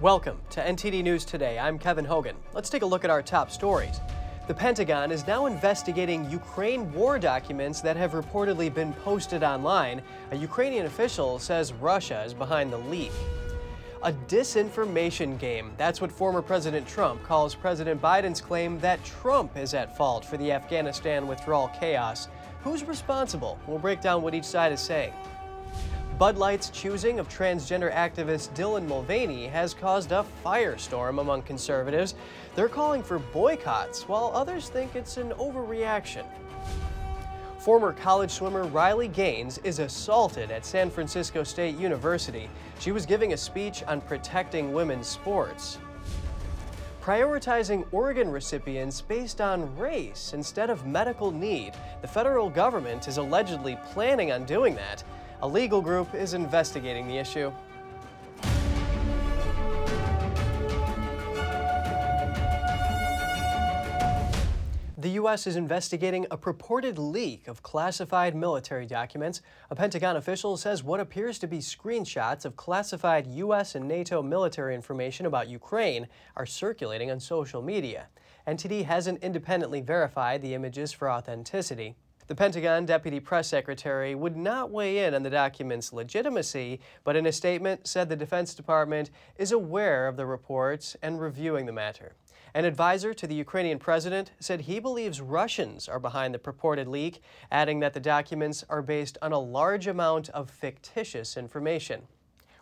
Welcome to NTD News Today. I'm Kevin Hogan. Let's take a look at our top stories. The Pentagon is now investigating Ukraine war documents that have reportedly been posted online. A Ukrainian official says Russia is behind the leak. A disinformation game. That's what former President Trump calls President Biden's claim that Trump is at fault for the Afghanistan withdrawal chaos. Who's responsible? We'll break down what each side is saying. Bud Light's choosing of transgender activist Dylan Mulvaney has caused a firestorm among conservatives. They're calling for boycotts, while others think it's an overreaction. Former college swimmer Riley Gaines is assaulted at San Francisco State University. She was giving a speech on protecting women's sports. Prioritizing organ recipients based on race instead of medical need. The federal government is allegedly planning on doing that. A legal group is investigating the issue. The U.S. is investigating a purported leak of classified military documents. A Pentagon official says what appears to be screenshots of classified U.S. and NATO military information about Ukraine are circulating on social media. NTD hasn't independently verified the images for authenticity. The Pentagon Deputy Press Secretary would not weigh in on the document's legitimacy, but in a statement said the Defense Department is aware of the reports and reviewing the matter. An advisor to the Ukrainian president said he believes Russians are behind the purported leak, adding that the documents are based on a large amount of fictitious information.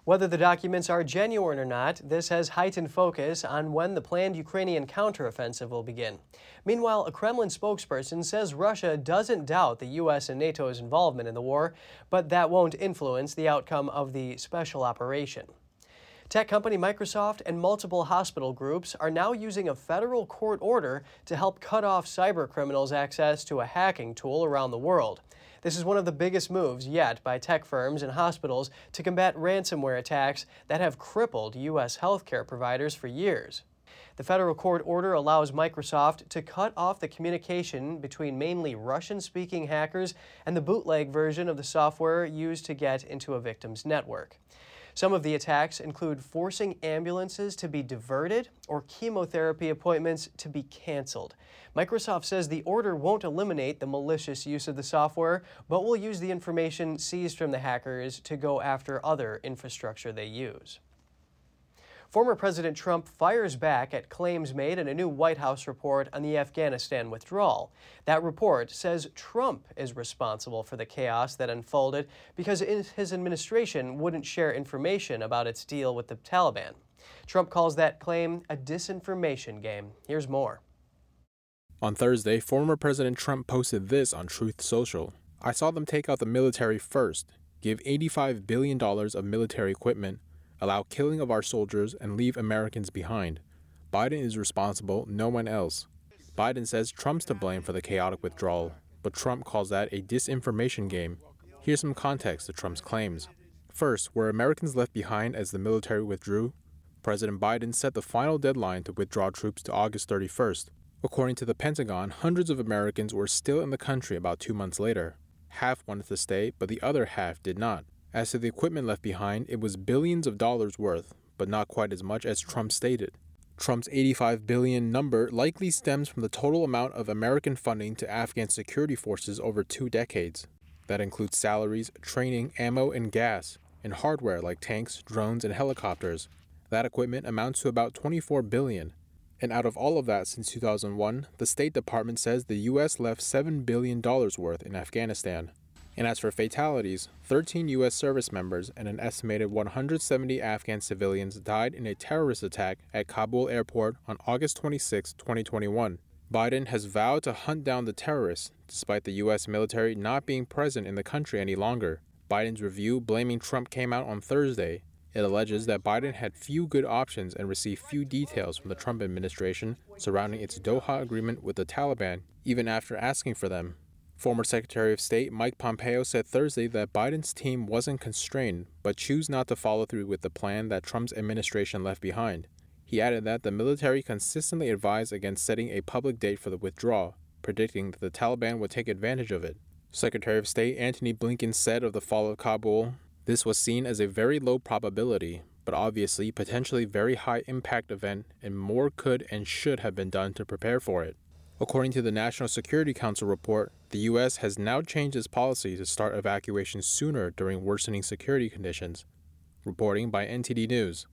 Whether the documents are genuine or not, this has heightened focus on when the planned Ukrainian counteroffensive will begin. Meanwhile, a Kremlin spokesperson says Russia doesn't doubt the U.S. and NATO's involvement in the war, but that won't influence the outcome of the special operation. Tech company Microsoft and multiple hospital groups are now using a federal court order to help cut off cyber criminals' access to a hacking tool around the world. This is one of the biggest moves yet by tech firms and hospitals to combat ransomware attacks that have crippled U.S. healthcare providers for years. The federal court order allows Microsoft to cut off the communication between mainly Russian speaking hackers and the bootleg version of the software used to get into a victim's network. Some of the attacks include forcing ambulances to be diverted or chemotherapy appointments to be canceled. Microsoft says the order won't eliminate the malicious use of the software, but will use the information seized from the hackers to go after other infrastructure they use. Former President Trump fires back at claims made in a new White House report on the Afghanistan withdrawal. That report says Trump is responsible for the chaos that unfolded because his administration wouldn't share information about its deal with the Taliban. Trump calls that claim a disinformation game. Here's more. On Thursday, former President Trump posted this on Truth Social. I saw them take out the military first, give $85 billion of military equipment, allow killing of our soldiers, and leave Americans behind. Biden is responsible, no one else. Biden says Trump's to blame for the chaotic withdrawal, but Trump calls that a disinformation game. Here's some context to Trump's claims. First, were Americans left behind as the military withdrew? President Biden set the final deadline to withdraw troops to August 31st. According to the Pentagon, hundreds of Americans were still in the country about two months later. Half wanted to stay, but the other half did not. As to the equipment left behind, it was billions of dollars worth, but not quite as much as Trump stated. Trump's 85 billion number likely stems from the total amount of American funding to Afghan security forces over two decades. That includes salaries, training, ammo, and gas, and hardware like tanks, drones, and helicopters. That equipment amounts to about 24 billion. And out of all of that since 2001, the State Department says the US left $7 billion worth in Afghanistan. And as for fatalities, 13 U.S. service members and an estimated 170 Afghan civilians died in a terrorist attack at Kabul airport on August 26, 2021. Biden has vowed to hunt down the terrorists, despite the U.S. military not being present in the country any longer. Biden's review blaming Trump came out on Thursday. It alleges that Biden had few good options and received few details from the Trump administration surrounding its Doha agreement with the Taliban, even after asking for them. Former Secretary of State Mike Pompeo said Thursday that Biden's team wasn't constrained, but chose not to follow through with the plan that Trump's administration left behind. He added that the military consistently advised against setting a public date for the withdrawal, predicting that the Taliban would take advantage of it. Secretary of State Antony Blinken said of the fall of Kabul, this was seen as a very low probability, but obviously potentially very high impact event, and more could and should have been done to prepare for it. According to the National Security Council report, the U.S. has now changed its policy to start evacuations sooner during worsening security conditions. Reporting by NTD News.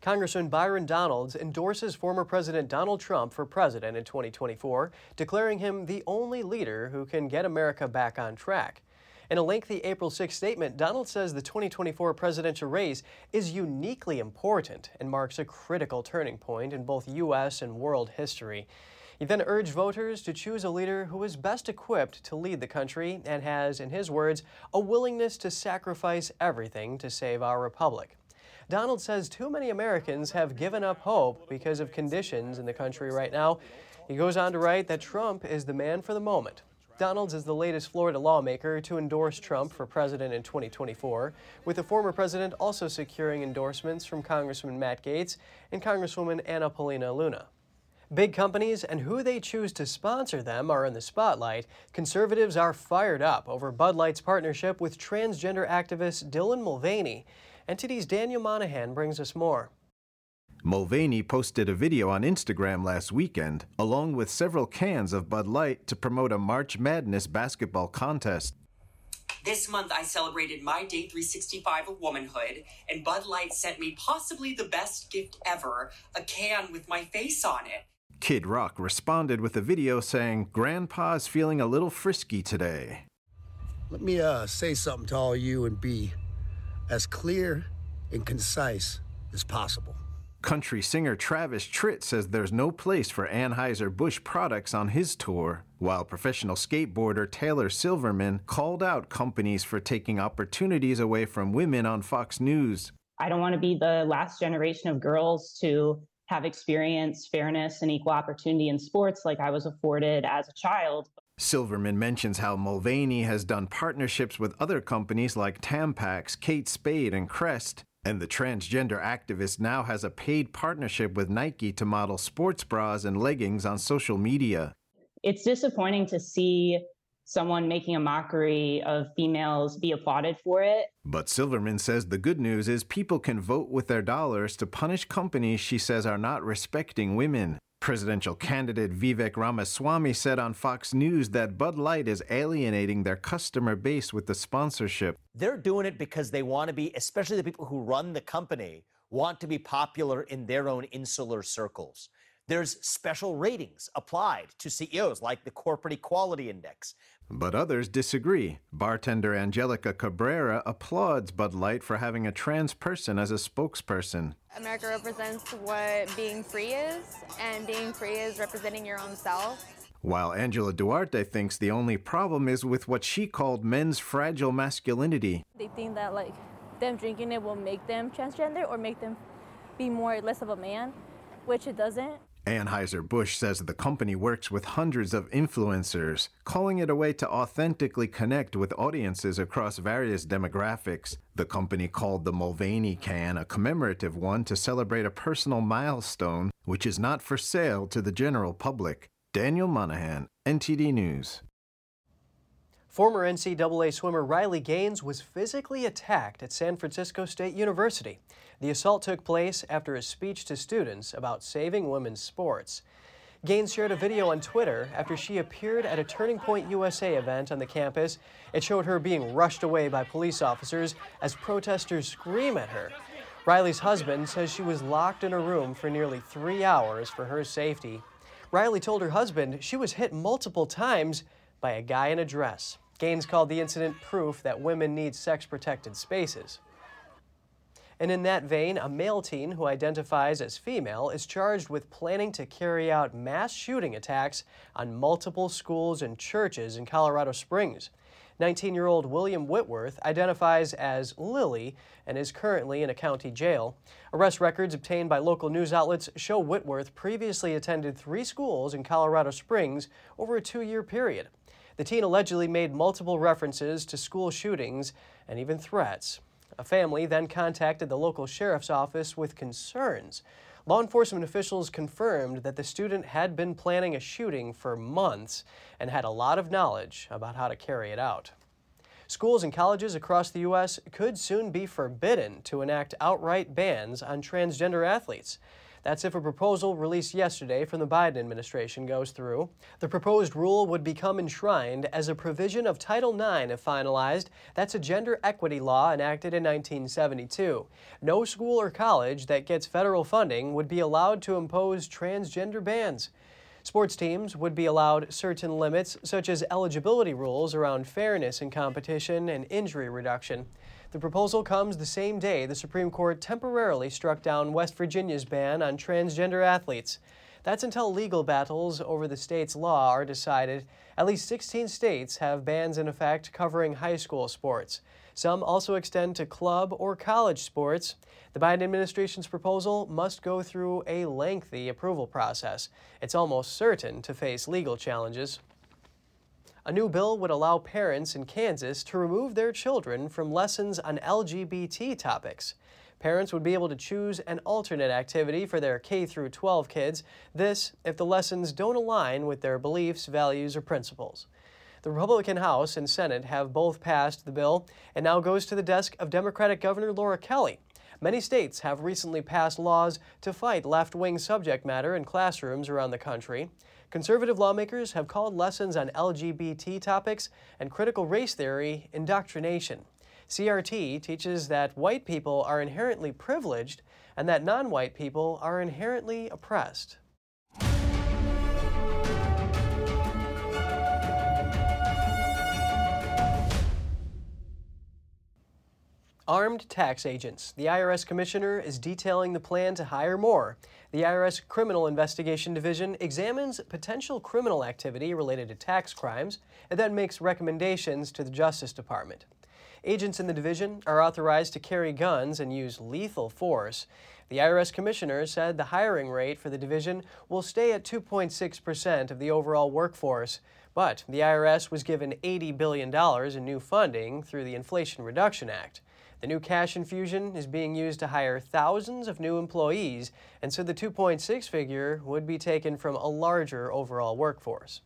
Congressman Byron Donalds endorses former President Donald Trump for president in 2024, declaring him the only leader who can get America back on track. In a lengthy April 6 statement, Donalds says the 2024 presidential race is uniquely important and marks a critical turning point in both U.S. and world history. He then urged voters to choose a leader who is best equipped to lead the country and has, in his words, a willingness to sacrifice everything to save our republic. Donalds says too many Americans have given up hope because of conditions in the country right now. He goes on to write that Trump is the man for the moment. Donalds is the latest Florida lawmaker to endorse Trump for president in 2024, with the former president also securing endorsements from Congressman Matt Gaetz and Congresswoman Anna Paulina Luna. Big companies and who they choose to sponsor them are in the spotlight. Conservatives are fired up over Bud Light's partnership with transgender activist Dylan Mulvaney. NTD's Daniel Monahan brings us more. Mulvaney posted a video on Instagram last weekend, along with several cans of Bud Light to promote a March Madness basketball contest. This month, I celebrated my day 365 of womanhood, and Bud Light sent me possibly the best gift ever a can with my face on it. Kid Rock responded with a video saying, Grandpa's feeling a little frisky today. Let me uh, say something to all you and be as clear and concise as possible. Country singer Travis Tritt says there's no place for Anheuser-Busch products on his tour, while professional skateboarder Taylor Silverman called out companies for taking opportunities away from women on Fox News. I don't want to be the last generation of girls to have experienced fairness and equal opportunity in sports like I was afforded as a child. Silverman mentions how Mulvaney has done partnerships with other companies like Tampax, Kate Spade, and Crest, and the transgender activist now has a paid partnership with Nike to model sports bras and leggings on social media. It's disappointing to see someone making a mockery of females be applauded for it. But Silverman says the good news is people can vote with their dollars to punish companies she says are not respecting women. Presidential candidate Vivek Ramaswamy said on Fox News that Bud Light is alienating their customer base with the sponsorship. They're doing it because they want to be, especially the people who run the company, want to be popular in their own insular circles. There's special ratings applied to CEOs, like the Corporate Equality Index. But others disagree. Bartender Angelica Cabrera applauds Bud Light for having a trans person as a spokesperson. America represents what being free is, and being free is representing your own self. While Angela Duarte thinks the only problem is with what she called men's fragile masculinity. They think that like them drinking it will make them transgender or make them be more less of a man, which it doesn't. Anheuser-Busch says the company works with hundreds of influencers, calling it a way to authentically connect with audiences across various demographics. The company called the Mulvaney can a commemorative one to celebrate a personal milestone, which is not for sale to the general public. Daniel Monahan, NTD News. Former NCAA swimmer Riley Gaines was physically attacked at San Francisco State University. The assault took place after a speech to students about saving women's sports. Gaines shared a video on Twitter after she appeared at a Turning Point USA event on the campus. It showed her being rushed away by police officers as protesters scream at her. Riley's husband says she was locked in a room for nearly three hours for her safety. Riley told her husband she was hit multiple times by a guy in a dress. Gaines called the incident proof that women need sex protected spaces. And in that vein, a male teen who identifies as female is charged with planning to carry out mass shooting attacks on multiple schools and churches in Colorado Springs. 19 year old William Whitworth identifies as Lily and is currently in a county jail. Arrest records obtained by local news outlets show Whitworth previously attended three schools in Colorado Springs over a two year period. The teen allegedly made multiple references to school shootings and even threats. A family then contacted the local sheriff's office with concerns. Law enforcement officials confirmed that the student had been planning a shooting for months and had a lot of knowledge about how to carry it out. Schools and colleges across the U.S. could soon be forbidden to enact outright bans on transgender athletes. That's if a proposal released yesterday from the Biden administration goes through. The proposed rule would become enshrined as a provision of Title IX if finalized. That's a gender equity law enacted in 1972. No school or college that gets federal funding would be allowed to impose transgender bans. Sports teams would be allowed certain limits, such as eligibility rules around fairness in competition and injury reduction. The proposal comes the same day the Supreme Court temporarily struck down West Virginia's ban on transgender athletes. That's until legal battles over the state's law are decided. At least 16 states have bans in effect covering high school sports. Some also extend to club or college sports. The Biden administration's proposal must go through a lengthy approval process. It's almost certain to face legal challenges. A new bill would allow parents in Kansas to remove their children from lessons on LGBT topics. Parents would be able to choose an alternate activity for their K through 12 kids. This if the lessons don't align with their beliefs, values, or principles. The Republican House and Senate have both passed the bill and now goes to the desk of Democratic Governor Laura Kelly. Many states have recently passed laws to fight left wing subject matter in classrooms around the country. Conservative lawmakers have called lessons on LGBT topics and critical race theory indoctrination. CRT teaches that white people are inherently privileged and that non white people are inherently oppressed. Armed tax agents. The IRS commissioner is detailing the plan to hire more. The IRS Criminal Investigation Division examines potential criminal activity related to tax crimes and then makes recommendations to the Justice Department. Agents in the division are authorized to carry guns and use lethal force. The IRS commissioner said the hiring rate for the division will stay at 2.6% of the overall workforce. But the IRS was given $80 billion in new funding through the Inflation Reduction Act. The new cash infusion is being used to hire thousands of new employees, and so the 2.6 figure would be taken from a larger overall workforce.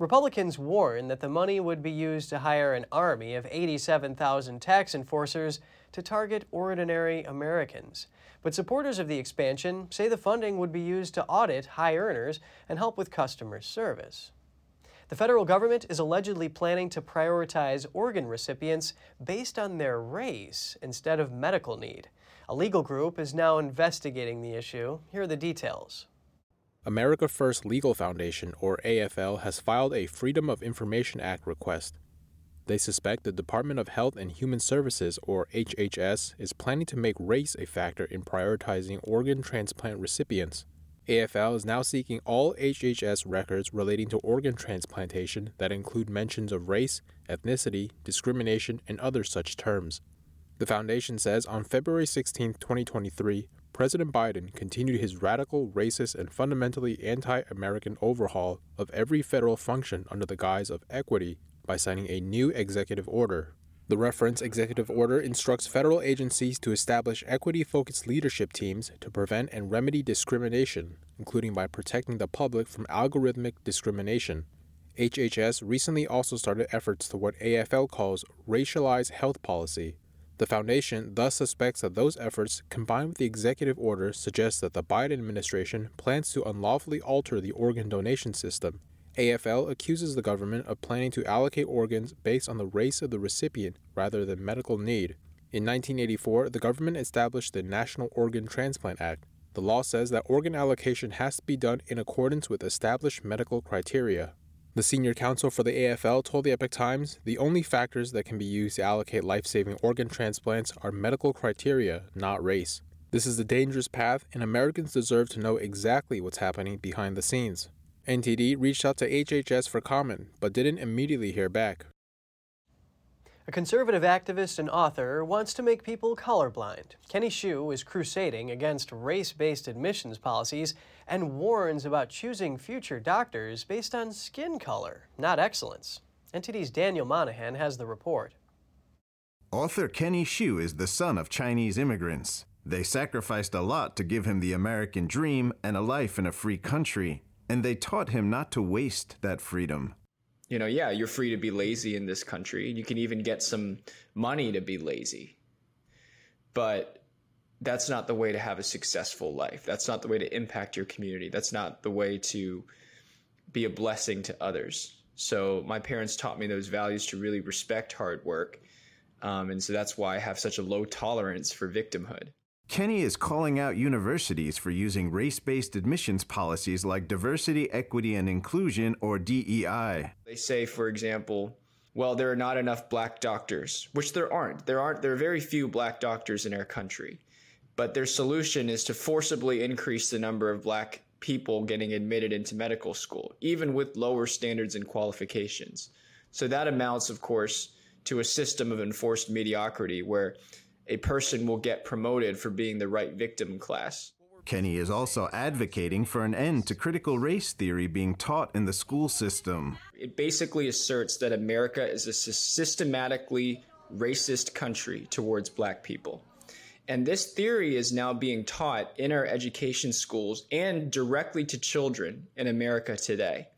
Republicans warn that the money would be used to hire an army of 87,000 tax enforcers to target ordinary Americans. But supporters of the expansion say the funding would be used to audit high earners and help with customer service. The federal government is allegedly planning to prioritize organ recipients based on their race instead of medical need. A legal group is now investigating the issue. Here are the details. America First Legal Foundation, or AFL, has filed a Freedom of Information Act request. They suspect the Department of Health and Human Services, or HHS, is planning to make race a factor in prioritizing organ transplant recipients. AFL is now seeking all HHS records relating to organ transplantation that include mentions of race, ethnicity, discrimination, and other such terms. The foundation says on February 16, 2023, President Biden continued his radical, racist, and fundamentally anti American overhaul of every federal function under the guise of equity by signing a new executive order the reference executive order instructs federal agencies to establish equity focused leadership teams to prevent and remedy discrimination, including by protecting the public from algorithmic discrimination. HHS recently also started efforts to what AFL calls racialized health policy. The foundation thus suspects that those efforts, combined with the executive order, suggest that the Biden administration plans to unlawfully alter the organ donation system AFL accuses the government of planning to allocate organs based on the race of the recipient rather than medical need. In 1984, the government established the National Organ Transplant Act. The law says that organ allocation has to be done in accordance with established medical criteria. The senior counsel for the AFL told the Epoch Times the only factors that can be used to allocate life saving organ transplants are medical criteria, not race. This is a dangerous path, and Americans deserve to know exactly what's happening behind the scenes. NTD reached out to HHS for comment, but didn't immediately hear back. A conservative activist and author wants to make people colorblind. Kenny Xu is crusading against race based admissions policies and warns about choosing future doctors based on skin color, not excellence. NTD's Daniel Monahan has the report. Author Kenny Xu is the son of Chinese immigrants. They sacrificed a lot to give him the American dream and a life in a free country and they taught him not to waste that freedom. you know, yeah, you're free to be lazy in this country. You can even get some money to be lazy. But that's not the way to have a successful life. That's not the way to impact your community. That's not the way to be a blessing to others. So my parents taught me those values to really respect hard work. Um, and so that's why I have such a low tolerance for victimhood. Kenny is calling out universities for using race based admissions policies like diversity, equity, and inclusion, or DEI. They say, for example, well, there are not enough black doctors, which there aren't. There aren't. There are very few black doctors in our country. But their solution is to forcibly increase the number of black people getting admitted into medical school, even with lower standards and qualifications. So that amounts, of course, to a system of enforced mediocrity where a person will get promoted for being the right victim class. Kenny is also advocating for an end to critical race theory being taught in the school system. It basically asserts that America is a systematically racist country towards black people. And this theory is now being taught in our education schools and directly to children in America today,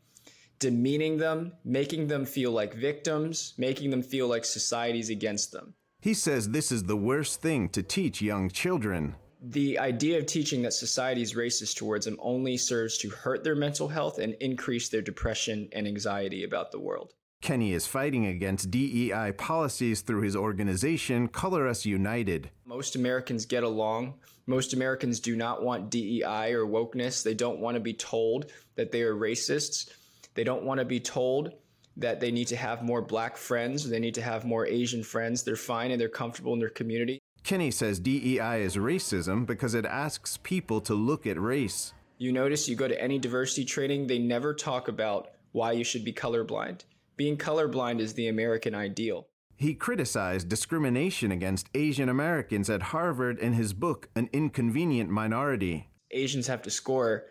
demeaning them, making them feel like victims, making them feel like society's against them. He says this is the worst thing to teach young children. The idea of teaching that society is racist towards them only serves to hurt their mental health and increase their depression and anxiety about the world. Kenny is fighting against DEI policies through his organization, Color Us United. Most Americans get along. Most Americans do not want DEI or wokeness. They don't want to be told that they are racists. They don't want to be told that they need to have more black friends, they need to have more Asian friends. They're fine and they're comfortable in their community. Kenny says DEI is racism because it asks people to look at race. You notice you go to any diversity training, they never talk about why you should be colorblind. Being colorblind is the American ideal. He criticized discrimination against Asian Americans at Harvard in his book, An Inconvenient Minority. Asians have to score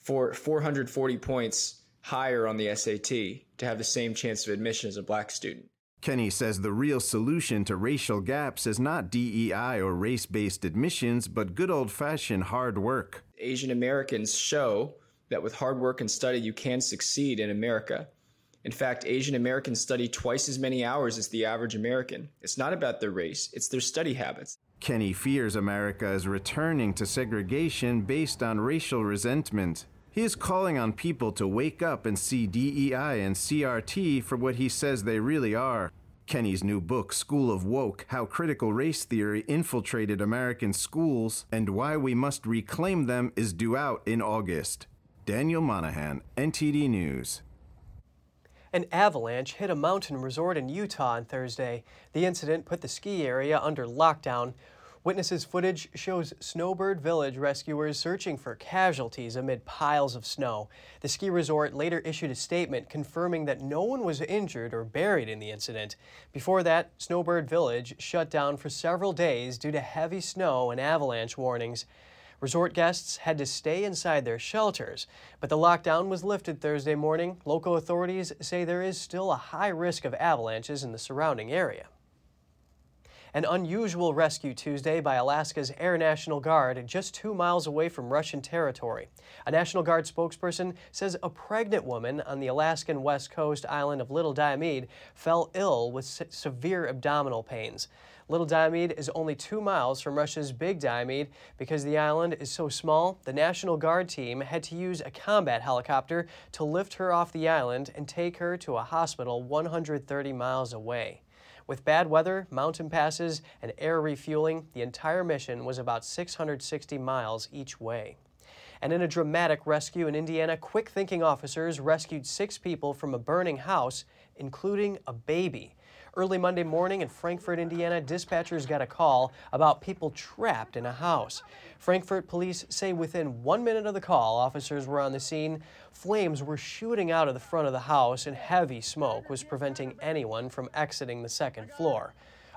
for 440 points higher on the SAT to have the same chance of admission as a black student. Kenny says the real solution to racial gaps is not DEI or race based admissions, but good old fashioned hard work. Asian Americans show that with hard work and study, you can succeed in America. In fact, Asian Americans study twice as many hours as the average American. It's not about their race, it's their study habits. Kenny fears America is returning to segregation based on racial resentment. He is calling on people to wake up and see DEI and CRT for what he says they really are. Kenny's new book, School of Woke How Critical Race Theory Infiltrated American Schools and Why We Must Reclaim Them, is due out in August. Daniel Monahan, NTD News. An avalanche hit a mountain resort in Utah on Thursday. The incident put the ski area under lockdown. Witnesses footage shows Snowbird Village rescuers searching for casualties amid piles of snow. The ski resort later issued a statement confirming that no one was injured or buried in the incident. Before that, Snowbird Village shut down for several days due to heavy snow and avalanche warnings. Resort guests had to stay inside their shelters, but the lockdown was lifted Thursday morning. Local authorities say there is still a high risk of avalanches in the surrounding area. An unusual rescue Tuesday by Alaska's Air National Guard just two miles away from Russian territory. A National Guard spokesperson says a pregnant woman on the Alaskan west coast island of Little Diomede fell ill with se severe abdominal pains. Little Diomede is only two miles from Russia's Big Diomede. Because the island is so small, the National Guard team had to use a combat helicopter to lift her off the island and take her to a hospital 130 miles away. With bad weather, mountain passes, and air refueling, the entire mission was about 660 miles each way. And in a dramatic rescue in Indiana, quick thinking officers rescued six people from a burning house, including a baby. Early Monday morning in Frankfort, Indiana, dispatchers got a call about people trapped in a house. Frankfort police say within one minute of the call, officers were on the scene. Flames were shooting out of the front of the house, and heavy smoke was preventing anyone from exiting the second floor.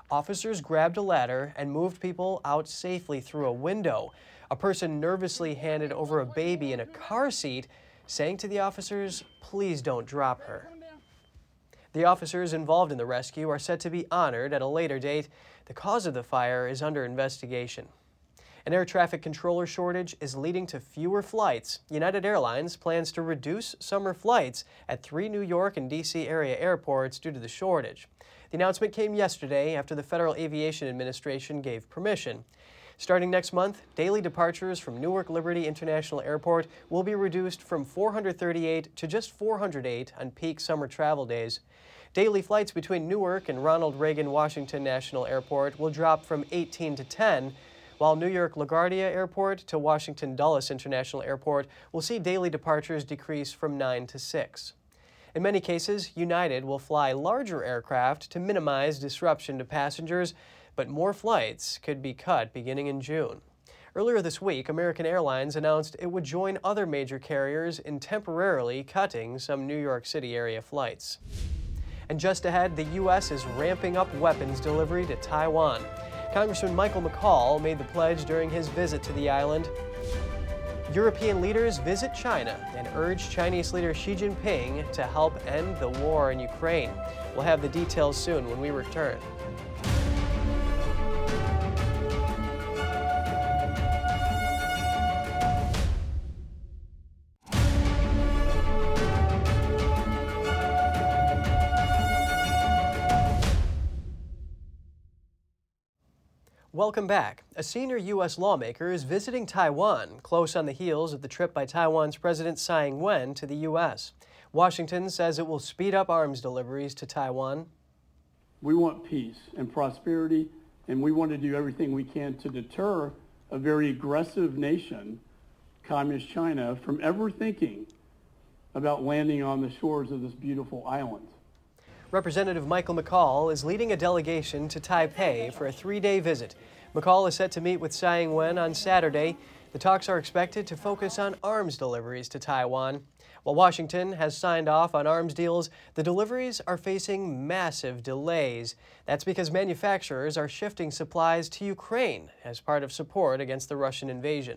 Officers grabbed a ladder and moved people out safely through a window. A person nervously handed over a baby in a car seat, saying to the officers, Please don't drop her. The officers involved in the rescue are set to be honored at a later date. The cause of the fire is under investigation. An air traffic controller shortage is leading to fewer flights. United Airlines plans to reduce summer flights at three New York and D.C. area airports due to the shortage. The announcement came yesterday after the Federal Aviation Administration gave permission. Starting next month, daily departures from Newark Liberty International Airport will be reduced from 438 to just 408 on peak summer travel days. Daily flights between Newark and Ronald Reagan Washington National Airport will drop from 18 to 10, while New York LaGuardia Airport to Washington Dulles International Airport will see daily departures decrease from 9 to 6. In many cases, United will fly larger aircraft to minimize disruption to passengers, but more flights could be cut beginning in June. Earlier this week, American Airlines announced it would join other major carriers in temporarily cutting some New York City area flights. And just ahead, the U.S. is ramping up weapons delivery to Taiwan. Congressman Michael McCaul made the pledge during his visit to the island. European leaders visit China and urge Chinese leader Xi Jinping to help end the war in Ukraine. We'll have the details soon when we return. Welcome back. A senior U.S. lawmaker is visiting Taiwan, close on the heels of the trip by Taiwan's President Tsai Ing wen to the U.S. Washington says it will speed up arms deliveries to Taiwan. We want peace and prosperity, and we want to do everything we can to deter a very aggressive nation, Communist China, from ever thinking about landing on the shores of this beautiful island. Representative Michael McCaul is leading a delegation to Taipei for a three-day visit. McCaul is set to meet with Tsai Ing-wen on Saturday. The talks are expected to focus on arms deliveries to Taiwan. While Washington has signed off on arms deals, the deliveries are facing massive delays. That's because manufacturers are shifting supplies to Ukraine as part of support against the Russian invasion.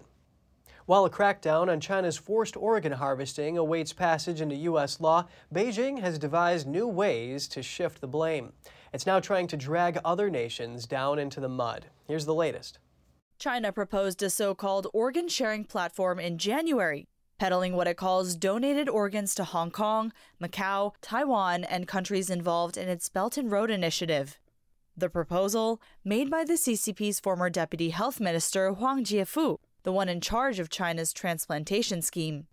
While a crackdown on China's forced organ harvesting awaits passage into U.S. law, Beijing has devised new ways to shift the blame. It's now trying to drag other nations down into the mud. Here's the latest. China proposed a so called organ sharing platform in January, peddling what it calls donated organs to Hong Kong, Macau, Taiwan, and countries involved in its Belt and Road Initiative. The proposal, made by the CCP's former deputy health minister Huang Jiefu, the one in charge of China's transplantation scheme.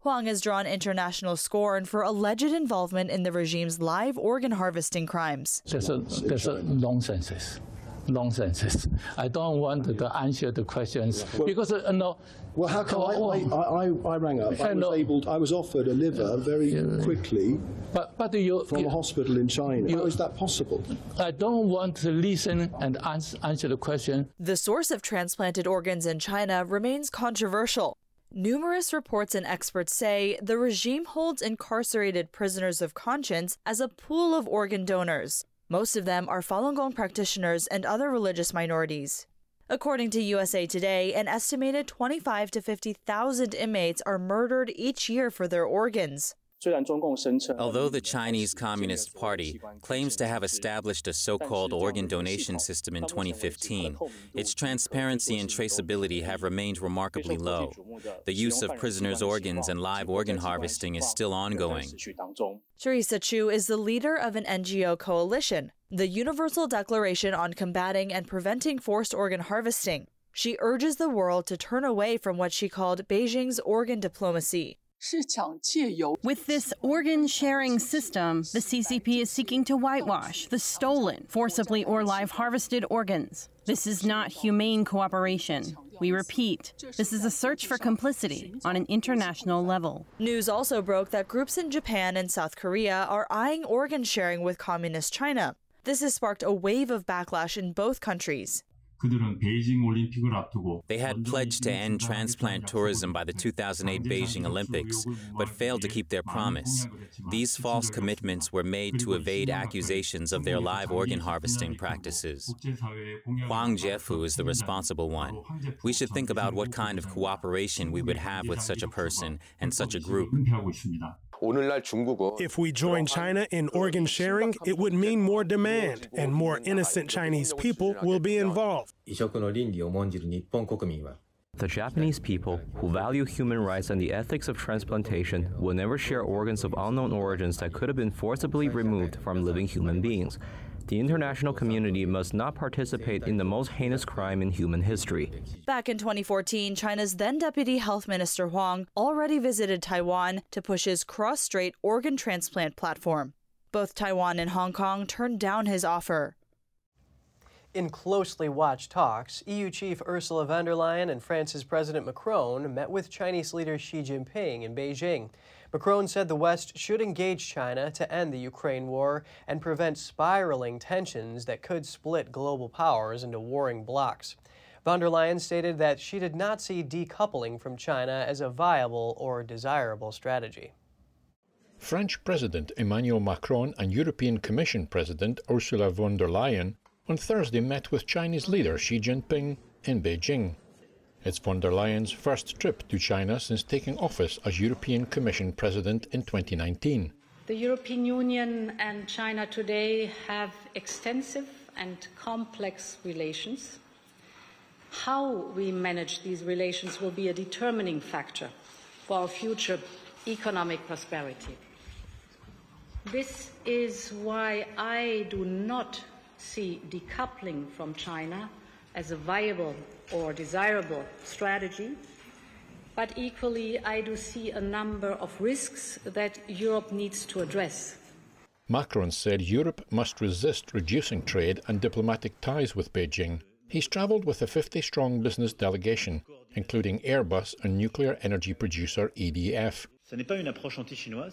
Huang has drawn international scorn for alleged involvement in the regime's live organ harvesting crimes. There's a, a nonsense. Nonsense. I don't want to answer the questions well, because uh, no. Well, how come I, I, I, I rang up? I was able. To, I was offered a liver very yeah. quickly. But but you from you, a hospital in China. You, how is that possible? I don't want to listen and answer, answer the question. The source of transplanted organs in China remains controversial. Numerous reports and experts say the regime holds incarcerated prisoners of conscience as a pool of organ donors. Most of them are Falun Gong practitioners and other religious minorities. According to USA Today, an estimated 25 to 50,000 inmates are murdered each year for their organs. Although the Chinese Communist Party claims to have established a so called organ donation system in 2015, its transparency and traceability have remained remarkably low. The use of prisoners' organs and live organ harvesting is still ongoing. Teresa Chu is the leader of an NGO coalition, the Universal Declaration on Combating and Preventing Forced Organ Harvesting. She urges the world to turn away from what she called Beijing's organ diplomacy. With this organ sharing system, the CCP is seeking to whitewash the stolen, forcibly or live harvested organs. This is not humane cooperation. We repeat, this is a search for complicity on an international level. News also broke that groups in Japan and South Korea are eyeing organ sharing with Communist China. This has sparked a wave of backlash in both countries. They had pledged to end transplant tourism by the 2008 Beijing Olympics, but failed to keep their promise. These false commitments were made to evade accusations of their live organ harvesting practices. Huang Jiefu is the responsible one. We should think about what kind of cooperation we would have with such a person and such a group. If we join China in organ sharing, it would mean more demand, and more innocent Chinese people will be involved. The Japanese people, who value human rights and the ethics of transplantation, will never share organs of unknown origins that could have been forcibly removed from living human beings. The international community must not participate in the most heinous crime in human history. Back in 2014, China's then Deputy Health Minister Huang already visited Taiwan to push his cross strait organ transplant platform. Both Taiwan and Hong Kong turned down his offer. In closely watched talks, EU Chief Ursula von der Leyen and France's President Macron met with Chinese leader Xi Jinping in Beijing. Macron said the West should engage China to end the Ukraine war and prevent spiraling tensions that could split global powers into warring blocs. Von der Leyen stated that she did not see decoupling from China as a viable or desirable strategy. French President Emmanuel Macron and European Commission President Ursula von der Leyen on Thursday met with Chinese leader Xi Jinping in Beijing. It's von der Leyen's first trip to China since taking office as European Commission President in 2019. The European Union and China today have extensive and complex relations. How we manage these relations will be a determining factor for our future economic prosperity. This is why I do not see decoupling from China as a viable or desirable strategy, but equally, I do see a number of risks that Europe needs to address. Macron said Europe must resist reducing trade and diplomatic ties with Beijing. He's travelled with a 50 strong business delegation, including Airbus and nuclear energy producer EDF.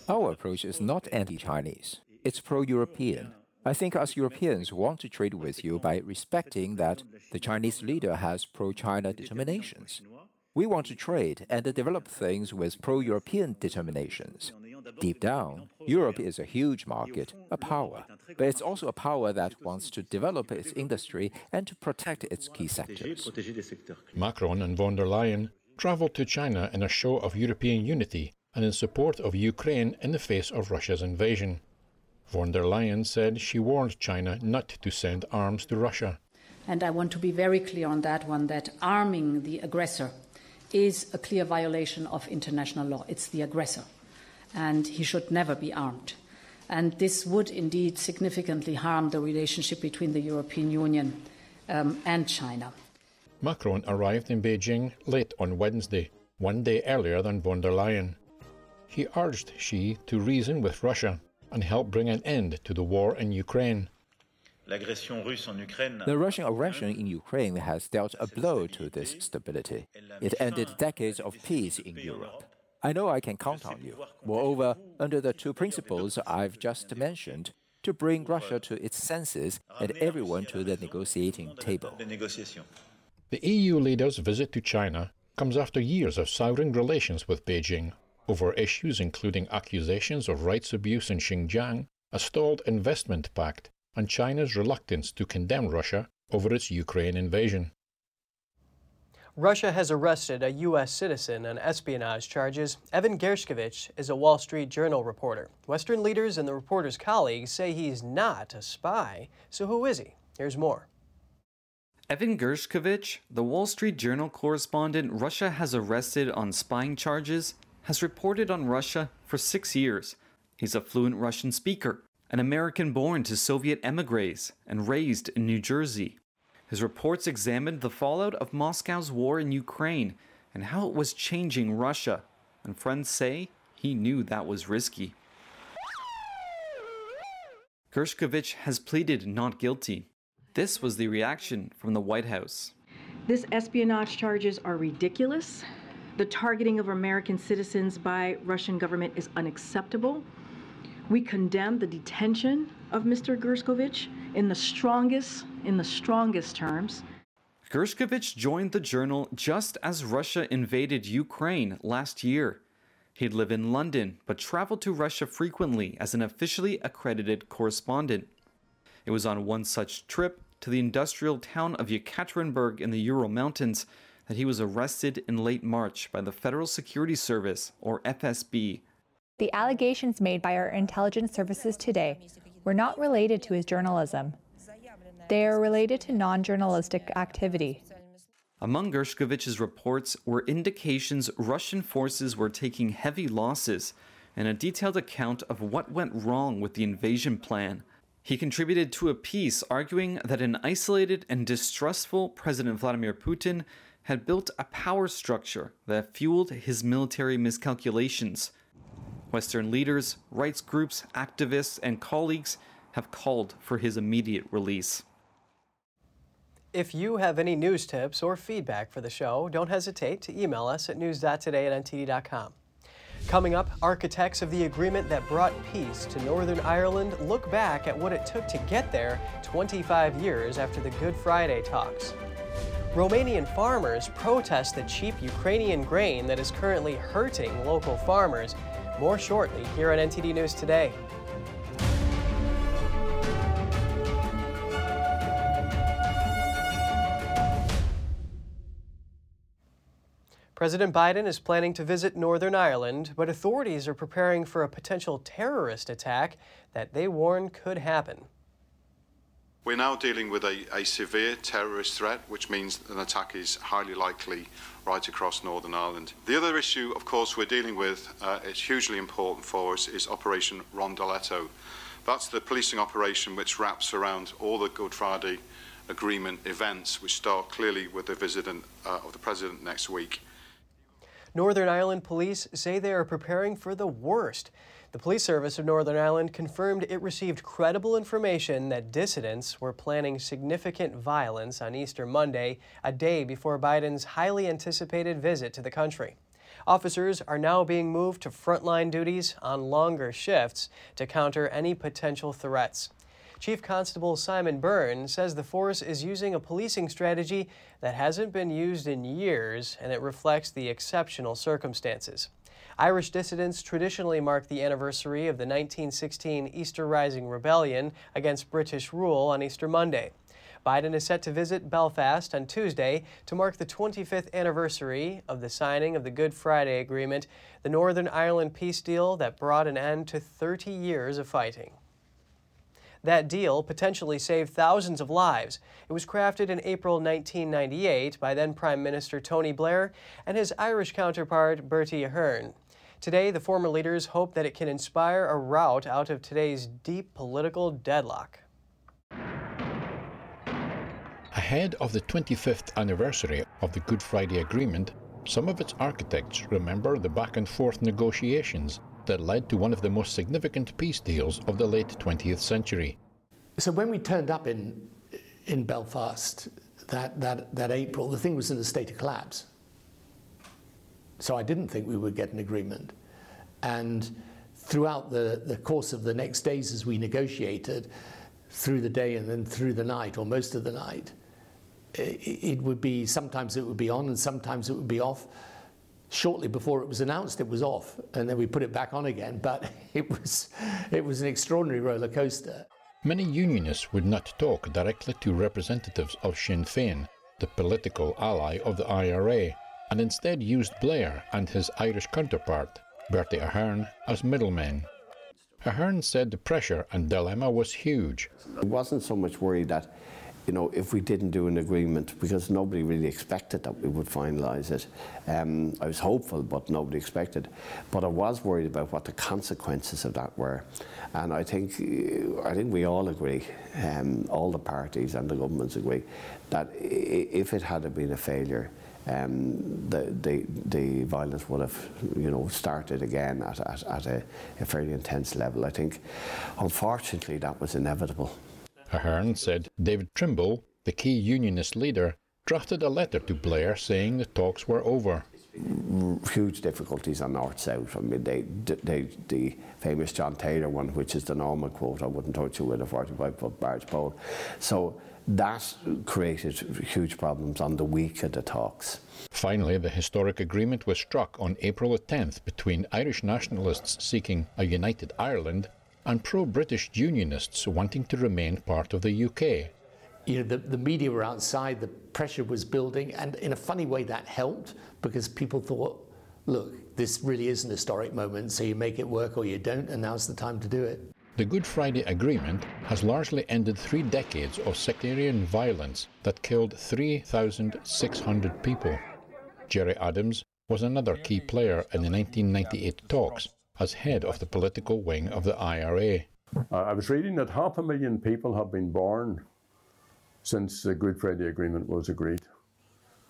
Our approach is not anti Chinese, it's pro European. I think us Europeans want to trade with you by respecting that the Chinese leader has pro China determinations. We want to trade and develop things with pro European determinations. Deep down, Europe is a huge market, a power, but it's also a power that wants to develop its industry and to protect its key sectors. Macron and von der Leyen traveled to China in a show of European unity and in support of Ukraine in the face of Russia's invasion. Von der Leyen said she warned China not to send arms to Russia. And I want to be very clear on that one that arming the aggressor is a clear violation of international law. It's the aggressor, and he should never be armed. And this would indeed significantly harm the relationship between the European Union um, and China. Macron arrived in Beijing late on Wednesday, one day earlier than von der Leyen. He urged Xi to reason with Russia and help bring an end to the war in Ukraine. The Russian aggression in Ukraine has dealt a blow to this stability. It ended decades of peace in Europe. I know I can count on you. Moreover, under the two principles I've just mentioned, to bring Russia to its senses and everyone to the negotiating table. The EU leaders' visit to China comes after years of souring relations with Beijing over issues including accusations of rights abuse in Xinjiang, a stalled investment pact, and China's reluctance to condemn Russia over its Ukraine invasion. Russia has arrested a U.S. citizen on espionage charges. Evan Gershkovich is a Wall Street Journal reporter. Western leaders and the reporter's colleagues say he's not a spy. So who is he? Here's more. Evan Gershkovich, the Wall Street Journal correspondent Russia has arrested on spying charges, has reported on Russia for six years. He's a fluent Russian speaker, an American born to Soviet emigres, and raised in New Jersey. His reports examined the fallout of Moscow's war in Ukraine and how it was changing Russia, and friends say he knew that was risky. Gershkovich has pleaded not guilty. This was the reaction from the White House. This espionage charges are ridiculous. The targeting of American citizens by Russian government is unacceptable. We condemn the detention of Mr. Gershkovich in the strongest in the strongest terms. Gershkovich joined the journal just as Russia invaded Ukraine last year. He'd live in London but traveled to Russia frequently as an officially accredited correspondent. It was on one such trip to the industrial town of Yekaterinburg in the Ural Mountains that he was arrested in late March by the Federal Security Service, or FSB, The allegations made by our intelligence services today were not related to his journalism. They are related to non journalistic activity. Among Gershkovich's reports were indications Russian forces were taking heavy losses and a detailed account of what went wrong with the invasion plan. He contributed to a piece arguing that an isolated and distrustful President Vladimir Putin had built a power structure that fueled his military miscalculations. Western leaders, rights groups, activists, and colleagues have called for his immediate release. If you have any news tips or feedback for the show, don't hesitate to email us at news.today at ntd.com. Coming up, architects of the agreement that brought peace to Northern Ireland look back at what it took to get there 25 years after the Good Friday talks. Romanian farmers protest the cheap Ukrainian grain that is currently hurting local farmers. More shortly here on NTD News Today. President Biden is planning to visit Northern Ireland, but authorities are preparing for a potential terrorist attack that they warn could happen. We're now dealing with a, a, severe terrorist threat, which means an attack is highly likely right across Northern Ireland. The other issue, of course, we're dealing with, uh, it's hugely important for us, is Operation Rondoletto. That's the policing operation which wraps around all the Good Friday Agreement events, which start clearly with the visit uh, of the President next week. Northern Ireland police say they are preparing for the worst. The police service of Northern Ireland confirmed it received credible information that dissidents were planning significant violence on Easter Monday, a day before Biden's highly anticipated visit to the country. Officers are now being moved to frontline duties on longer shifts to counter any potential threats. Chief Constable Simon Byrne says the force is using a policing strategy that hasn't been used in years and it reflects the exceptional circumstances. Irish dissidents traditionally mark the anniversary of the 1916 Easter Rising Rebellion against British rule on Easter Monday. Biden is set to visit Belfast on Tuesday to mark the 25th anniversary of the signing of the Good Friday Agreement, the Northern Ireland peace deal that brought an end to 30 years of fighting. That deal potentially saved thousands of lives. It was crafted in April 1998 by then Prime Minister Tony Blair and his Irish counterpart Bertie Ahern. Today, the former leaders hope that it can inspire a route out of today's deep political deadlock. Ahead of the 25th anniversary of the Good Friday Agreement, some of its architects remember the back and forth negotiations that led to one of the most significant peace deals of the late 20th century. So when we turned up in, in Belfast that, that, that April, the thing was in a state of collapse. So I didn't think we would get an agreement. And throughout the, the course of the next days as we negotiated, through the day and then through the night, or most of the night, it, it would be, sometimes it would be on and sometimes it would be off shortly before it was announced it was off and then we put it back on again but it was it was an extraordinary roller coaster many unionists would not talk directly to representatives of Sinn Féin the political ally of the IRA and instead used Blair and his Irish counterpart Bertie Ahern as middlemen Ahern said the pressure and dilemma was huge. It wasn't so much worried that you know, if we didn't do an agreement, because nobody really expected that we would finalise it. Um, I was hopeful, but nobody expected. But I was worried about what the consequences of that were. And I think, I think we all agree, um, all the parties and the governments agree, that if it had been a failure, um, the, the, the violence would have, you know, started again at, at, at a, a fairly intense level. I think, unfortunately, that was inevitable. Ahern said David Trimble, the key unionist leader, drafted a letter to Blair saying the talks were over. Huge difficulties on North South. I mean, they, they, the famous John Taylor one, which is the normal quote, I wouldn't touch you with a 45 foot barge pole. So that created huge problems on the week of the talks. Finally, the historic agreement was struck on April 10th between Irish nationalists seeking a united Ireland and pro-British unionists wanting to remain part of the UK. You know, the, the media were outside, the pressure was building, and in a funny way that helped because people thought, look, this really is an historic moment, so you make it work or you don't, and now's the time to do it. The Good Friday Agreement has largely ended three decades of sectarian violence that killed 3,600 people. Gerry Adams was another key player in the 1998 talks as head of the political wing of the IRA. I was reading that half a million people have been born since the Good Friday Agreement was agreed.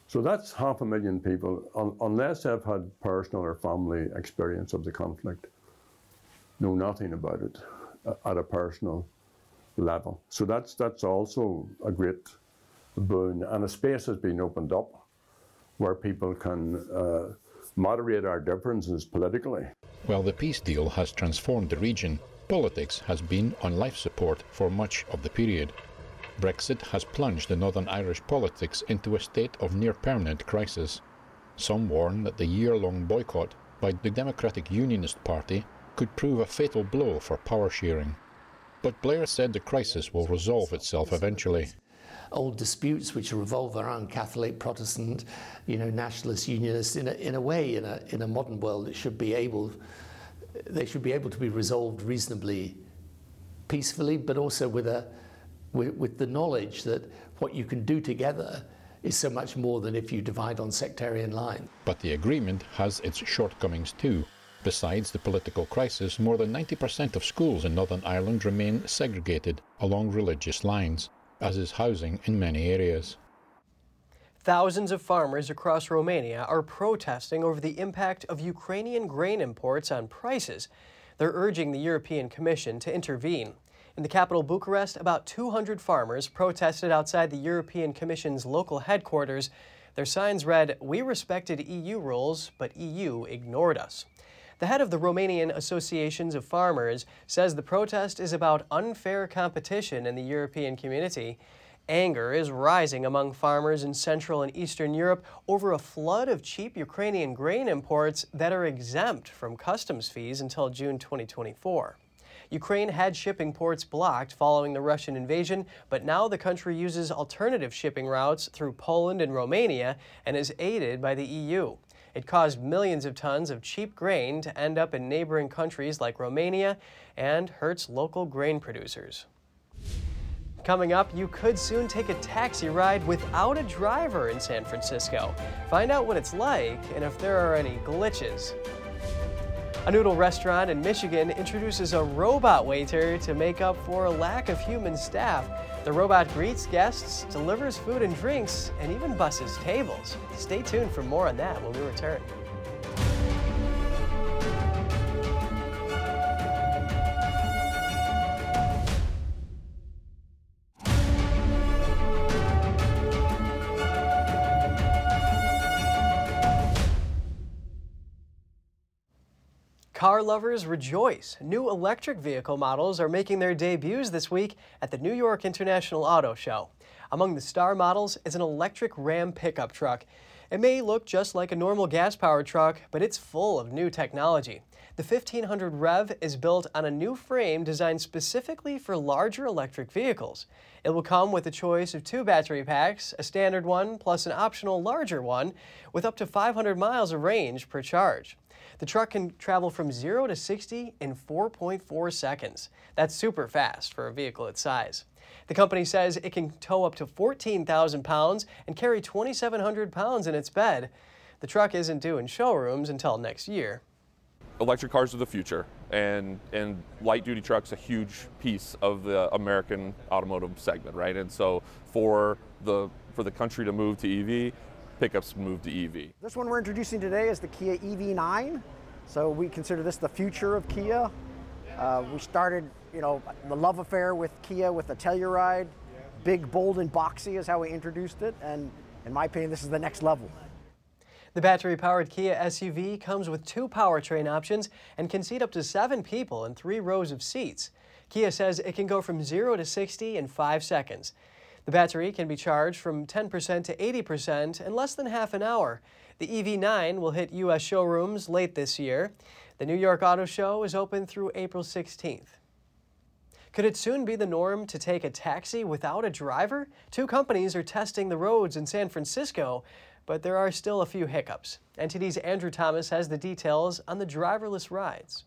So that's half a million people, un unless they've had personal or family experience of the conflict, know nothing about it uh, at a personal level. So that's, that's also a great boon. And a space has been opened up where people can uh, moderate our differences politically. While the peace deal has transformed the region, politics has been on life support for much of the period. Brexit has plunged the Northern Irish politics into a state of near permanent crisis. Some warn that the year long boycott by the Democratic Unionist Party could prove a fatal blow for power sharing. But Blair said the crisis will resolve itself eventually. Old disputes which revolve around Catholic, Protestant, you know, nationalist, unionist, in a, in a way, in a, in a modern world, it should be able, they should be able to be resolved reasonably peacefully, but also with a, with, with the knowledge that what you can do together is so much more than if you divide on sectarian lines. But the agreement has its shortcomings too. Besides the political crisis, more than 90% of schools in Northern Ireland remain segregated along religious lines, as is housing in many areas. Thousands of farmers across Romania are protesting over the impact of Ukrainian grain imports on prices. They're urging the European Commission to intervene. In the capital, Bucharest, about 200 farmers protested outside the European Commission's local headquarters. Their signs read, We respected EU rules, but EU ignored us. The head of the Romanian Associations of Farmers says the protest is about unfair competition in the European community. Anger is rising among farmers in Central and Eastern Europe over a flood of cheap Ukrainian grain imports that are exempt from customs fees until June 2024. Ukraine had shipping ports blocked following the Russian invasion, but now the country uses alternative shipping routes through Poland and Romania and is aided by the EU. It caused millions of tons of cheap grain to end up in neighboring countries like Romania and hurts local grain producers. Coming up, you could soon take a taxi ride without a driver in San Francisco. Find out what it's like and if there are any glitches. A noodle restaurant in Michigan introduces a robot waiter to make up for a lack of human staff. The robot greets guests, delivers food and drinks, and even busses tables. Stay tuned for more on that when we return. Car lovers rejoice. New electric vehicle models are making their debuts this week at the New York International Auto Show. Among the star models is an electric Ram pickup truck. It may look just like a normal gas-powered truck, but it's full of new technology. The 1500 REV is built on a new frame designed specifically for larger electric vehicles. It will come with a choice of two battery packs, a standard one plus an optional larger one, with up to 500 miles of range per charge. The truck can travel from 0 to 60 in 4.4 seconds. That's super fast for a vehicle its size. The company says it can tow up to 14,000 pounds and carry 2,700 pounds in its bed. The truck isn't due in showrooms until next year. Electric cars are the future, and, and light duty trucks a huge piece of the American automotive segment, right? And so for the for the country to move to EV, pickups move to EV. This one we're introducing today is the Kia EV9. So we consider this the future of Kia. Uh, we started, you know, the love affair with Kia with the Telluride. Big, bold, and boxy is how we introduced it. And in my opinion, this is the next level. The battery-powered Kia SUV comes with two powertrain options and can seat up to seven people in three rows of seats. Kia says it can go from 0 to 60 in five seconds. The battery can be charged from 10% to 80% in less than half an hour. The EV9 will hit U.S. showrooms late this year. The New York Auto Show is open through April 16th. Could it soon be the norm to take a taxi without a driver? Two companies are testing the roads in San Francisco. but there are still a few hiccups. NTD's Andrew Thomas has the details on the driverless rides.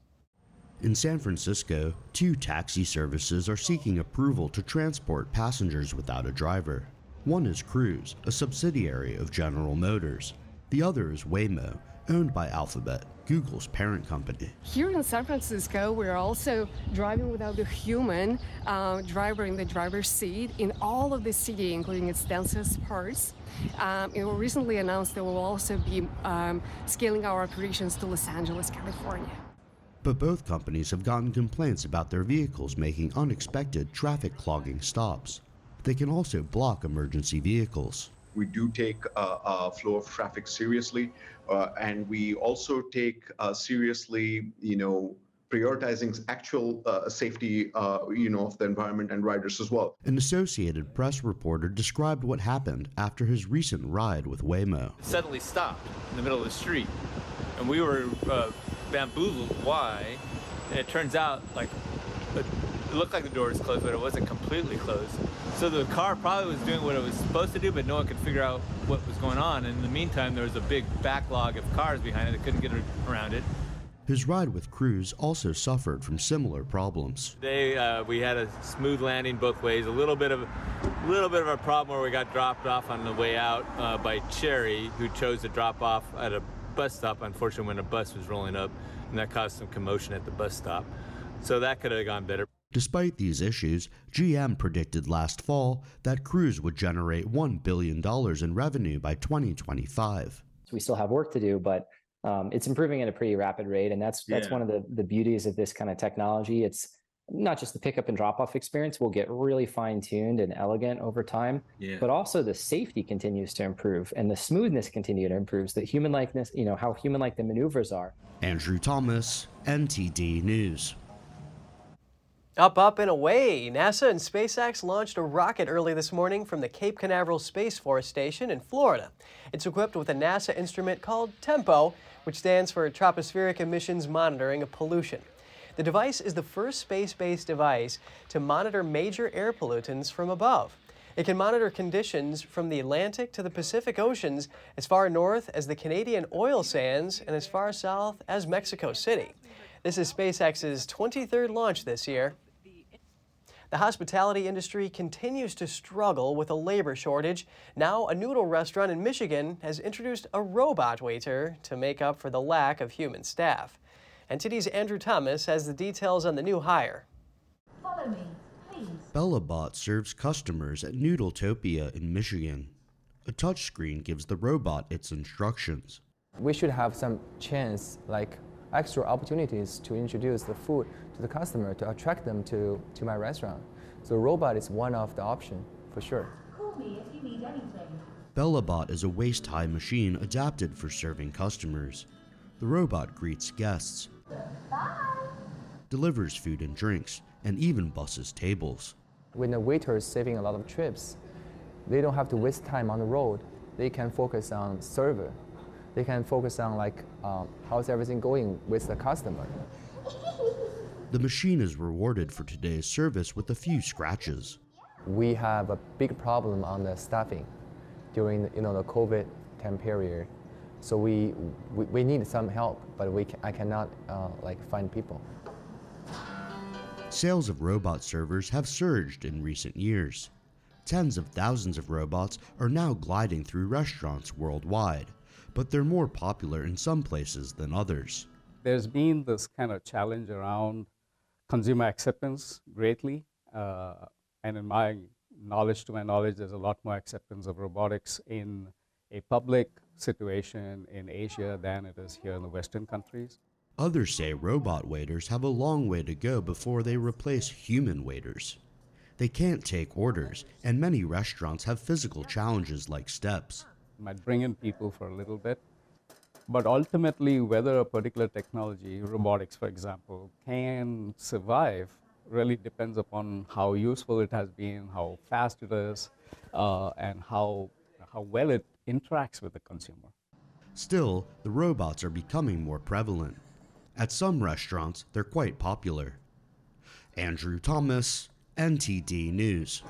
In San Francisco, two taxi services are seeking approval to transport passengers without a driver. One is Cruise, a subsidiary of General Motors. The other is Waymo, owned by Alphabet, Google's parent company. Here in San Francisco, we're also driving without a human uh, driver in the driver's seat in all of the city, including its densest parts. Um, it was recently announced that we'll also be um, scaling our operations to Los Angeles, California. But both companies have gotten complaints about their vehicles making unexpected traffic clogging stops. They can also block emergency vehicles. We do take uh, uh, flow of traffic seriously, uh, and we also take uh, seriously, you know, prioritizing actual uh, safety, uh, you know, of the environment and riders as well. An Associated Press reporter described what happened after his recent ride with Waymo. It suddenly stopped in the middle of the street, and we were bamboozled. Why? And it turns out, like, it looked like the door was closed, but it wasn't completely closed. So the car probably was doing what it was supposed to do, but no one could figure out what was going on. And in the meantime, there was a big backlog of cars behind it that couldn't get around it. His ride with Cruise also suffered from similar problems. Today uh, we had a smooth landing both ways. A little bit of a little bit of a problem where we got dropped off on the way out uh, by Cherry, who chose to drop off at a bus stop. Unfortunately, when a bus was rolling up, and that caused some commotion at the bus stop. So that could have gone better. Despite these issues, GM predicted last fall that Cruise would generate $1 billion in revenue by 2025. We still have work to do, but um, it's improving at a pretty rapid rate. And that's, that's yeah. one of the, the beauties of this kind of technology. It's not just the pickup and drop off experience will get really fine tuned and elegant over time, yeah. but also the safety continues to improve and the smoothness continues to improve. The human likeness, you know, how human like the maneuvers are. Andrew Thomas, NTD News. Up, up, and away. NASA and SpaceX launched a rocket early this morning from the Cape Canaveral Space Force Station in Florida. It's equipped with a NASA instrument called TEMPO, which stands for Tropospheric Emissions Monitoring of Pollution. The device is the first space based device to monitor major air pollutants from above. It can monitor conditions from the Atlantic to the Pacific Oceans as far north as the Canadian oil sands and as far south as Mexico City. This is SpaceX's 23rd launch this year. The hospitality industry continues to struggle with a labor shortage. Now, a noodle restaurant in Michigan has introduced a robot waiter to make up for the lack of human staff. NTD's Andrew Thomas has the details on the new hire. Follow me, please. BellaBot serves customers at Noodletopia in Michigan. A touchscreen gives the robot its instructions. We should have some chance, like extra opportunities to introduce the food to the customer to attract them to, to my restaurant. So robot is one of the option for sure. Call me if you need anything. BellaBot is a waist-high machine adapted for serving customers. The robot greets guests, Bye. delivers food and drinks, and even busses tables. When the waiter is saving a lot of trips, they don't have to waste time on the road. They can focus on server. They can focus on like um, how's everything going with the customer. The machine is rewarded for today's service with a few scratches. We have a big problem on the staffing during you know the COVID time period. So we, we, we need some help, but we can, I cannot uh, like find people. Sales of robot servers have surged in recent years. Tens of thousands of robots are now gliding through restaurants worldwide, but they're more popular in some places than others. There's been this kind of challenge around consumer acceptance greatly. Uh, and in my knowledge, to my knowledge, there's a lot more acceptance of robotics in a public situation in Asia than it is here in the Western countries. Others say robot waiters have a long way to go before they replace human waiters. They can't take orders, and many restaurants have physical challenges like steps. Might bring in people for a little bit, but ultimately, whether a particular technology, robotics for example, can survive really depends upon how useful it has been, how fast it is, uh, and how, how well it interacts with the consumer. Still, the robots are becoming more prevalent. At some restaurants, they're quite popular. Andrew Thomas, NTD News.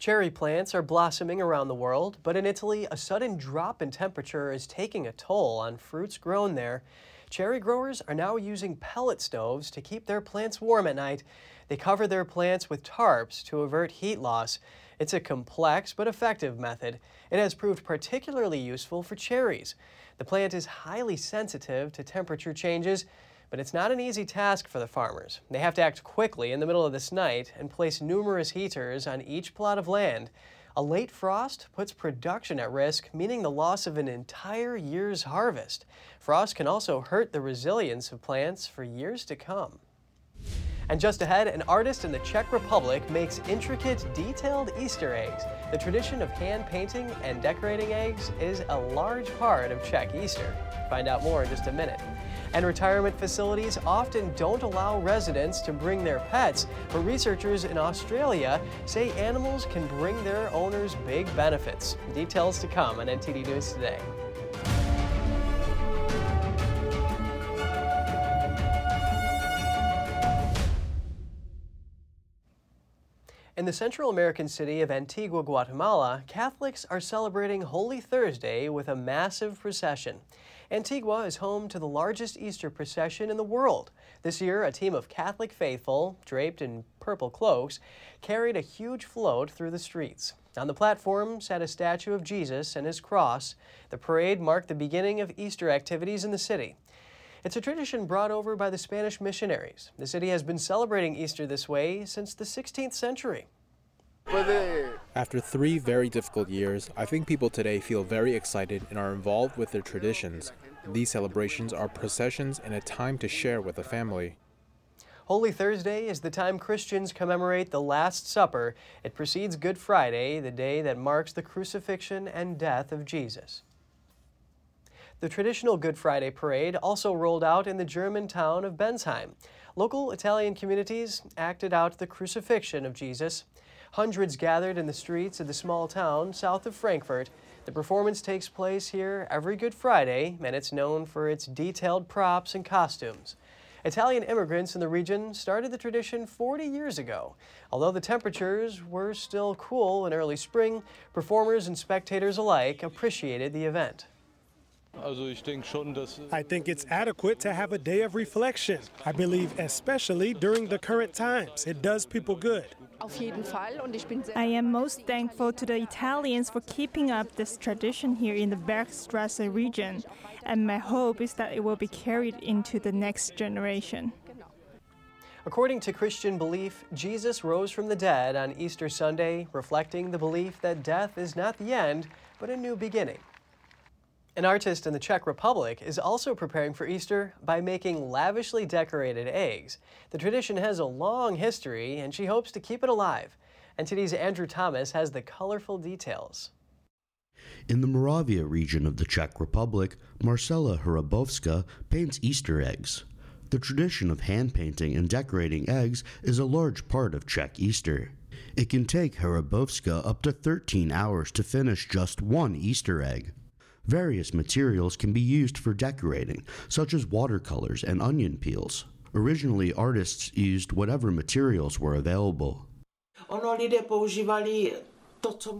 Cherry plants are blossoming around the world, but in Italy, a sudden drop in temperature is taking a toll on fruits grown there. Cherry growers are now using pellet stoves to keep their plants warm at night. They cover their plants with tarps to avert heat loss. It's a complex but effective method. It has proved particularly useful for cherries. The plant is highly sensitive to temperature changes, but it's not an easy task for the farmers. They have to act quickly in the middle of this night and place numerous heaters on each plot of land. A late frost puts production at risk, meaning the loss of an entire year's harvest. Frost can also hurt the resilience of plants for years to come. And just ahead, an artist in the Czech Republic makes intricate, detailed Easter eggs. The tradition of hand painting and decorating eggs is a large part of Czech Easter. Find out more in just a minute. And retirement facilities often don't allow residents to bring their pets, but researchers in Australia say animals can bring their owners big benefits. Details to come on NTD News Today. In the Central American city of Antigua, Guatemala, Catholics are celebrating Holy Thursday with a massive procession. Antigua is home to the largest Easter procession in the world. This year, a team of Catholic faithful, draped in purple cloaks, carried a huge float through the streets. On the platform sat a statue of Jesus and his cross. The parade marked the beginning of Easter activities in the city. It's a tradition brought over by the Spanish missionaries. The city has been celebrating Easter this way since the 16th century. After three very difficult years, I think people today feel very excited and are involved with their traditions. These celebrations are processions and a time to share with the family. Holy Thursday is the time Christians commemorate the Last Supper. It precedes Good Friday, the day that marks the crucifixion and death of Jesus. The traditional Good Friday parade also rolled out in the German town of Bensheim. Local Italian communities acted out the crucifixion of Jesus. Hundreds gathered in the streets of the small town south of Frankfurt. The performance takes place here every Good Friday, and it's known for its detailed props and costumes. Italian immigrants in the region started the tradition 40 years ago. Although the temperatures were still cool in early spring, performers and spectators alike appreciated the event. I think it's adequate to have a day of reflection. I believe, especially during the current times, it does people good. I am most thankful to the Italians for keeping up this tradition here in the Bergstrasse region, and my hope is that it will be carried into the next generation. According to Christian belief, Jesus rose from the dead on Easter Sunday, reflecting the belief that death is not the end, but a new beginning. An artist in the Czech Republic is also preparing for Easter by making lavishly decorated eggs. The tradition has a long history, and she hopes to keep it alive. NTD's Andrew Thomas has the colorful details. In the Moravia region of the Czech Republic, Marcela Hrabovska paints Easter eggs. The tradition of hand painting and decorating eggs is a large part of Czech Easter. It can take Hrabovska up to 13 hours to finish just one Easter egg. Various materials can be used for decorating, such as watercolors and onion peels. Originally, artists used whatever materials were available.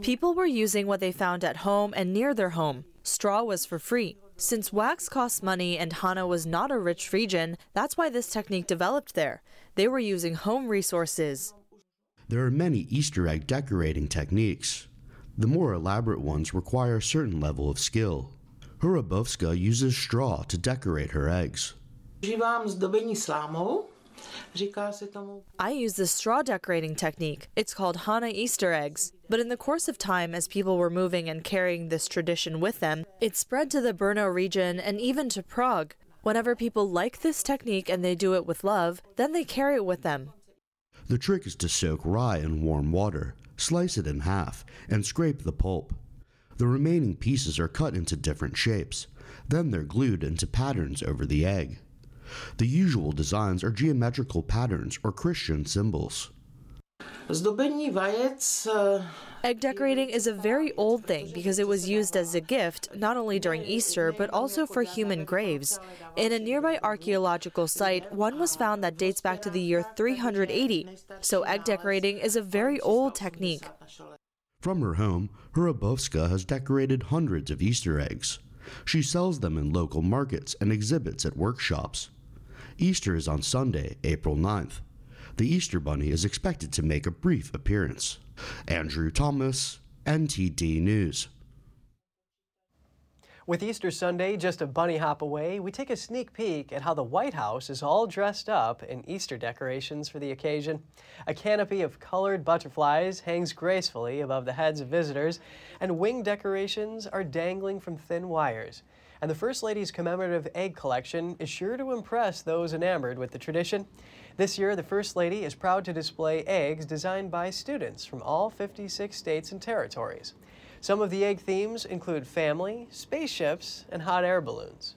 People were using what they found at home and near their home. Straw was for free. Since wax costs money and Hana was not a rich region, that's why this technique developed there. They were using home resources. There are many Easter egg decorating techniques. The more elaborate ones require a certain level of skill. Hrabovska uses straw to decorate her eggs. I use the straw decorating technique. It's called Hana Easter eggs. But in the course of time, as people were moving and carrying this tradition with them, it spread to the Brno region and even to Prague. Whenever people like this technique and they do it with love, then they carry it with them. The trick is to soak rye in warm water, slice it in half, and scrape the pulp. The remaining pieces are cut into different shapes. Then they're glued into patterns over the egg. The usual designs are geometrical patterns or Christian symbols. Eh, egg decorating is a very old thing because it was used as a gift not only during Easter but also for human graves. In a nearby archaeological site, one was found that dates back to the year 380. So egg decorating is a very old technique. From her home, Hrabovska has decorated hundreds of Easter eggs. She sells them in local markets and exhibits at workshops. Easter is on Sunday, April 9th. The Easter Bunny is expected to make a brief appearance. Andrew Thomas, NTD News. With Easter Sunday just a bunny hop away, we take a sneak peek at how the White House is all dressed up in Easter decorations for the occasion. A canopy of colored butterflies hangs gracefully above the heads of visitors, and wing decorations are dangling from thin wires. And the First Lady's commemorative egg collection is sure to impress those enamored with the tradition. This year, the First Lady is proud to display eggs designed by students from all 56 states and territories. Some of the egg themes include family, spaceships, and hot air balloons.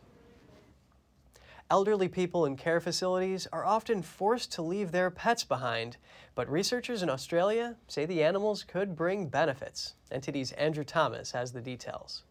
Elderly people in care facilities are often forced to leave their pets behind, but researchers in Australia say the animals could bring benefits. NTD's Andrew Thomas has the details.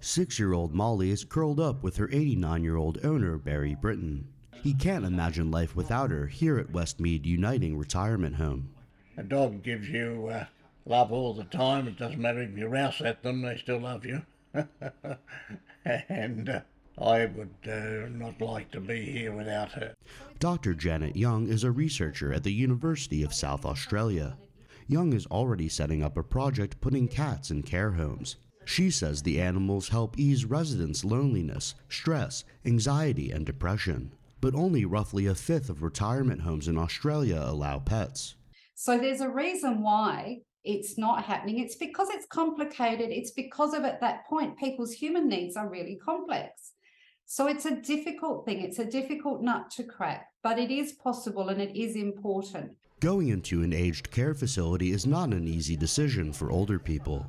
Six year old Molly is curled up with her 89 year old owner, Barry Britton. He can't imagine life without her here at Westmead Uniting Retirement Home. A dog gives you uh, love all the time. It doesn't matter if you rouse at them, they still love you. and uh, I would uh, not like to be here without her. Dr. Janet Young is a researcher at the University of South Australia. Young is already setting up a project putting cats in care homes. She says the animals help ease residents' loneliness, stress, anxiety, and depression. But only roughly a fifth of retirement homes in Australia allow pets. So there's a reason why it's not happening. It's because it's complicated. It's because of at that point, people's human needs are really complex. So it's a difficult thing. It's a difficult nut to crack, but it is possible and it is important. Going into an aged care facility is not an easy decision for older people.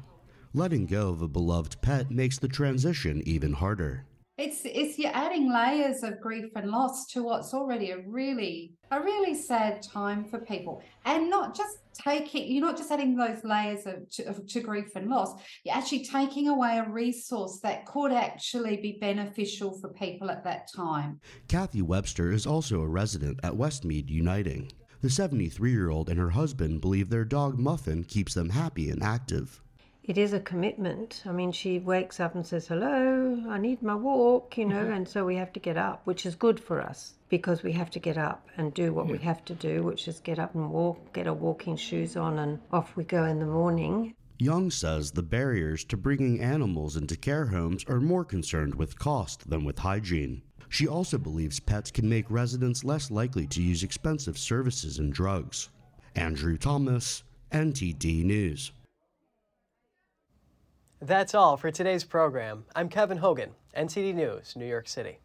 Letting go of a beloved pet makes the transition even harder. It's it's you're adding layers of grief and loss to what's already a really a really sad time for people, and not just taking you're not just adding those layers of to, of, to grief and loss. You're actually taking away a resource that could actually be beneficial for people at that time. Kathy Webster is also a resident at Westmead Uniting. The 73 year old and her husband believe their dog Muffin keeps them happy and active it is a commitment. I mean, she wakes up and says, Hello, I need my walk, you know, mm-hmm. and so we have to get up, which is good for us because we have to get up and do what yeah. we have to do, which is get up and walk, get our walking shoes on, and off we go in the morning. Young says the barriers to bringing animals into care homes are more concerned with cost than with hygiene. She also believes pets can make residents less likely to use expensive services and drugs. Andrew Thomas, NTD News. That's all for today's program. I'm Kevin Hogan, NTD News, New York City.